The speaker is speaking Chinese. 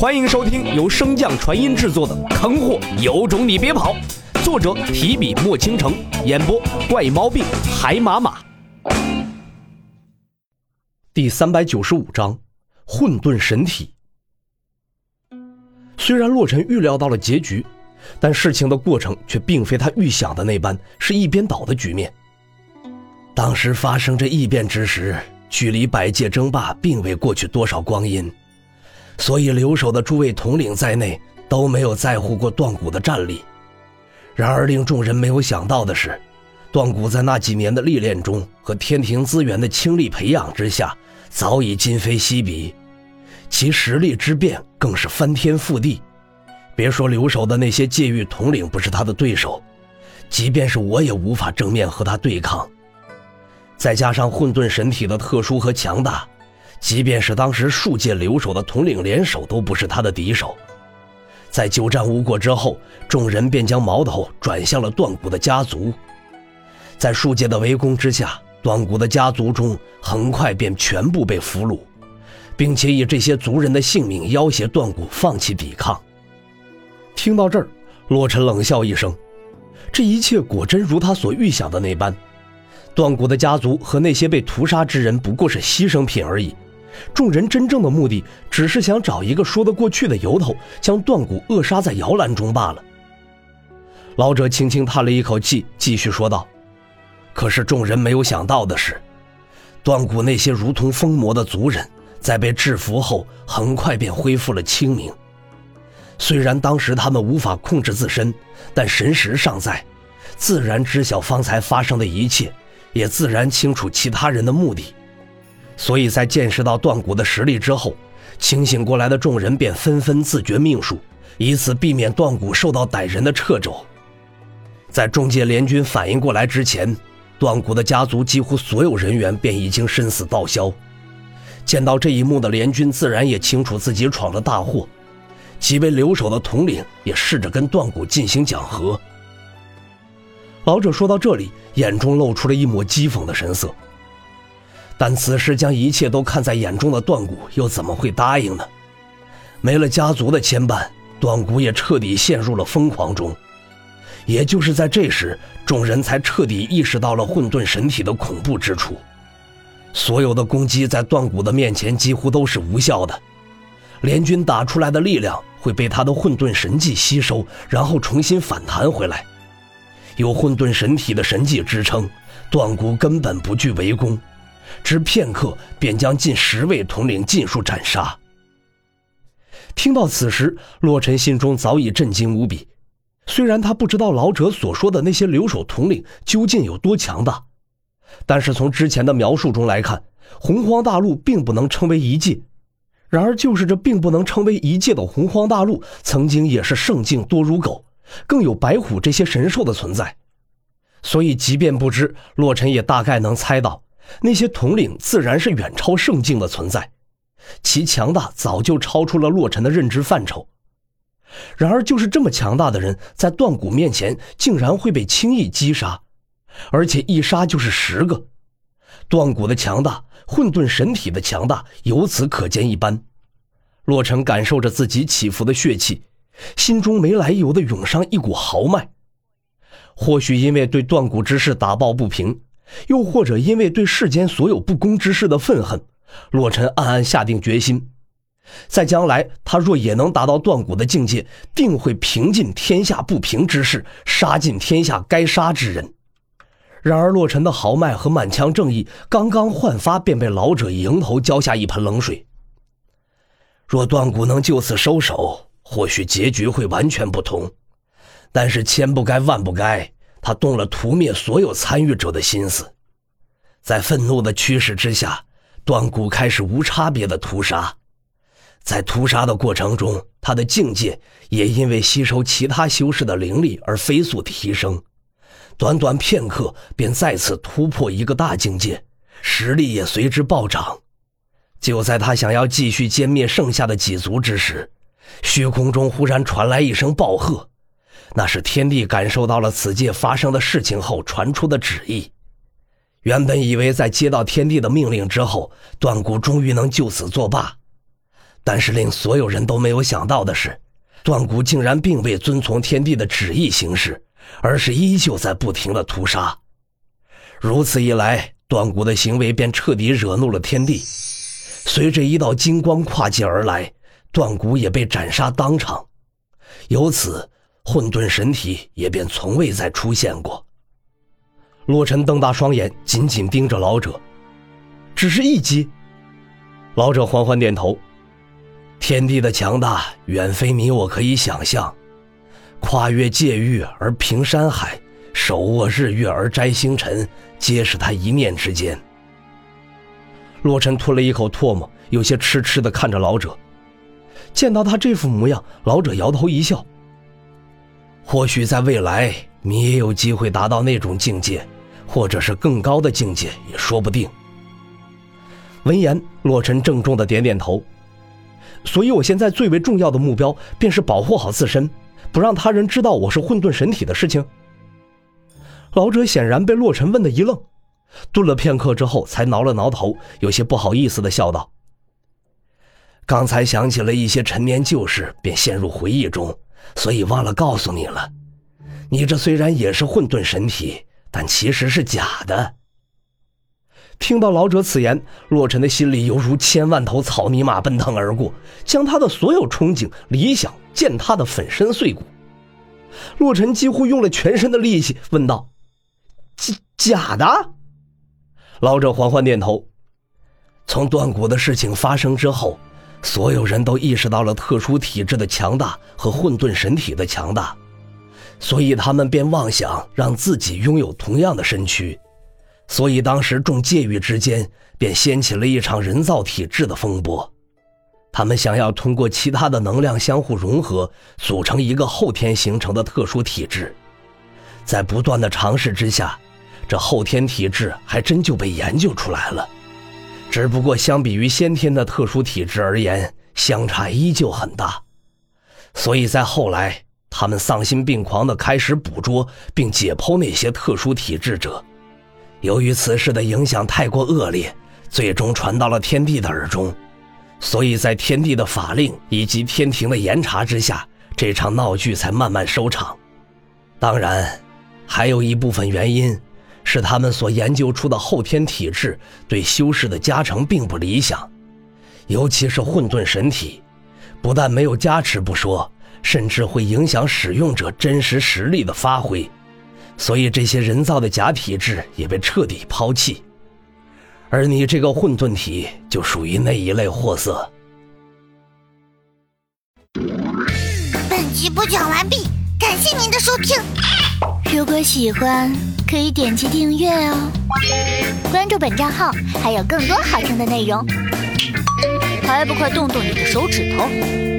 欢迎收听由升降传音制作的《坑货有种你别跑》，作者提笔墨倾城，演播怪猫病海马马。第三百九十五章，混沌神体。虽然洛尘预料到了结局，但事情的过程却并非他预想的那般是一边倒的局面。当时发生这异变之时，距离百界争霸并未过去多少光阴。所以，留守的诸位统领在内都没有在乎过断骨的战力。然而，令众人没有想到的是，断骨在那几年的历练中和天庭资源的倾力培养之下，早已今非昔比，其实力之变更是翻天覆地。别说留守的那些界域统领不是他的对手，即便是我也无法正面和他对抗。再加上混沌神体的特殊和强大。即便是当时数界留守的统领联手，都不是他的敌手。在久战无果之后，众人便将矛头转向了段古的家族。在数界的围攻之下，段古的家族中很快便全部被俘虏，并且以这些族人的性命要挟段古放弃抵抗。听到这儿，洛尘冷笑一声：“这一切果真如他所预想的那般，段古的家族和那些被屠杀之人不过是牺牲品而已。”众人真正的目的，只是想找一个说得过去的由头，将断骨扼杀在摇篮中罢了。老者轻轻叹了一口气，继续说道：“可是众人没有想到的是，断骨那些如同疯魔的族人，在被制服后，很快便恢复了清明。虽然当时他们无法控制自身，但神识尚在，自然知晓方才发生的一切，也自然清楚其他人的目的。”所以在见识到断骨的实力之后，清醒过来的众人便纷纷自觉命数，以此避免断骨受到歹人的掣肘。在中界联军反应过来之前，断骨的家族几乎所有人员便已经身死道消。见到这一幕的联军自然也清楚自己闯了大祸，几位留守的统领也试着跟断骨进行讲和。老者说到这里，眼中露出了一抹讥讽的神色。但此时将一切都看在眼中的段骨又怎么会答应呢？没了家族的牵绊，段骨也彻底陷入了疯狂中。也就是在这时，众人才彻底意识到了混沌神体的恐怖之处。所有的攻击在段骨的面前几乎都是无效的，联军打出来的力量会被他的混沌神技吸收，然后重新反弹回来。有混沌神体的神技支撑，段骨根本不惧围攻。只片刻，便将近十位统领尽数斩杀。听到此时，洛尘心中早已震惊无比。虽然他不知道老者所说的那些留守统领究竟有多强大，但是从之前的描述中来看，洪荒大陆并不能称为一界。然而，就是这并不能称为一界的洪荒大陆，曾经也是圣境多如狗，更有白虎这些神兽的存在。所以，即便不知，洛尘也大概能猜到。那些统领自然是远超圣境的存在，其强大早就超出了洛尘的认知范畴。然而，就是这么强大的人，在断骨面前竟然会被轻易击杀，而且一杀就是十个。断骨的强大，混沌神体的强大，由此可见一斑。洛尘感受着自己起伏的血气，心中没来由的涌上一股豪迈。或许因为对断骨之事打抱不平。又或者因为对世间所有不公之事的愤恨，洛尘暗暗下定决心，在将来他若也能达到断骨的境界，定会平尽天下不平之事，杀尽天下该杀之人。然而，洛尘的豪迈和满腔正义刚刚焕发，便被老者迎头浇下一盆冷水。若断骨能就此收手，或许结局会完全不同。但是千不该万不该。他动了屠灭所有参与者的心思，在愤怒的驱使之下，段骨开始无差别的屠杀。在屠杀的过程中，他的境界也因为吸收其他修士的灵力而飞速提升，短短片刻便再次突破一个大境界，实力也随之暴涨。就在他想要继续歼灭剩下的几族之时，虚空中忽然传来一声暴喝。那是天帝感受到了此界发生的事情后传出的旨意。原本以为在接到天帝的命令之后，断骨终于能就此作罢，但是令所有人都没有想到的是，断骨竟然并未遵从天帝的旨意行事，而是依旧在不停的屠杀。如此一来，断骨的行为便彻底惹怒了天帝。随着一道金光跨界而来，断骨也被斩杀当场。由此，混沌神体也便从未再出现过。洛尘瞪大双眼，紧紧盯着老者。只是一击。老者缓缓点头。天地的强大远非你我可以想象，跨越界域而平山海，手握日月而摘星辰，皆是他一念之间。洛尘吞了一口唾沫，有些痴痴地看着老者。见到他这副模样，老者摇头一笑。或许在未来，你也有机会达到那种境界，或者是更高的境界，也说不定。闻言，洛尘郑重的点点头。所以，我现在最为重要的目标，便是保护好自身，不让他人知道我是混沌神体的事情。老者显然被洛尘问的一愣，顿了片刻之后，才挠了挠头，有些不好意思的笑道：“刚才想起了一些陈年旧事，便陷入回忆中，所以忘了告诉你了。你这虽然也是混沌神体，但其实是假的。”听到老者此言，洛尘的心里犹如千万头草泥马奔腾而过，将他的所有憧憬、理想践踏的粉身碎骨。洛尘几乎用了全身的力气问道：“假假的？”老者缓缓点头。从断骨的事情发生之后，所有人都意识到了特殊体质的强大和混沌神体的强大，所以他们便妄想让自己拥有同样的身躯。所以，当时众界域之间便掀起了一场人造体质的风波。他们想要通过其他的能量相互融合，组成一个后天形成的特殊体质。在不断的尝试之下，这后天体质还真就被研究出来了。只不过，相比于先天的特殊体质而言，相差依旧很大。所以在后来，他们丧心病狂地开始捕捉并解剖那些特殊体质者。由于此事的影响太过恶劣，最终传到了天帝的耳中，所以在天帝的法令以及天庭的严查之下，这场闹剧才慢慢收场。当然，还有一部分原因，是他们所研究出的后天体质对修士的加成并不理想，尤其是混沌神体，不但没有加持不说，甚至会影响使用者真实实力的发挥。所以这些人造的假体质也被彻底抛弃，而你这个混沌体就属于那一类货色。本集播讲完毕，感谢您的收听。如果喜欢，可以点击订阅哦，关注本账号还有更多好听的内容。还不快动动你的手指头！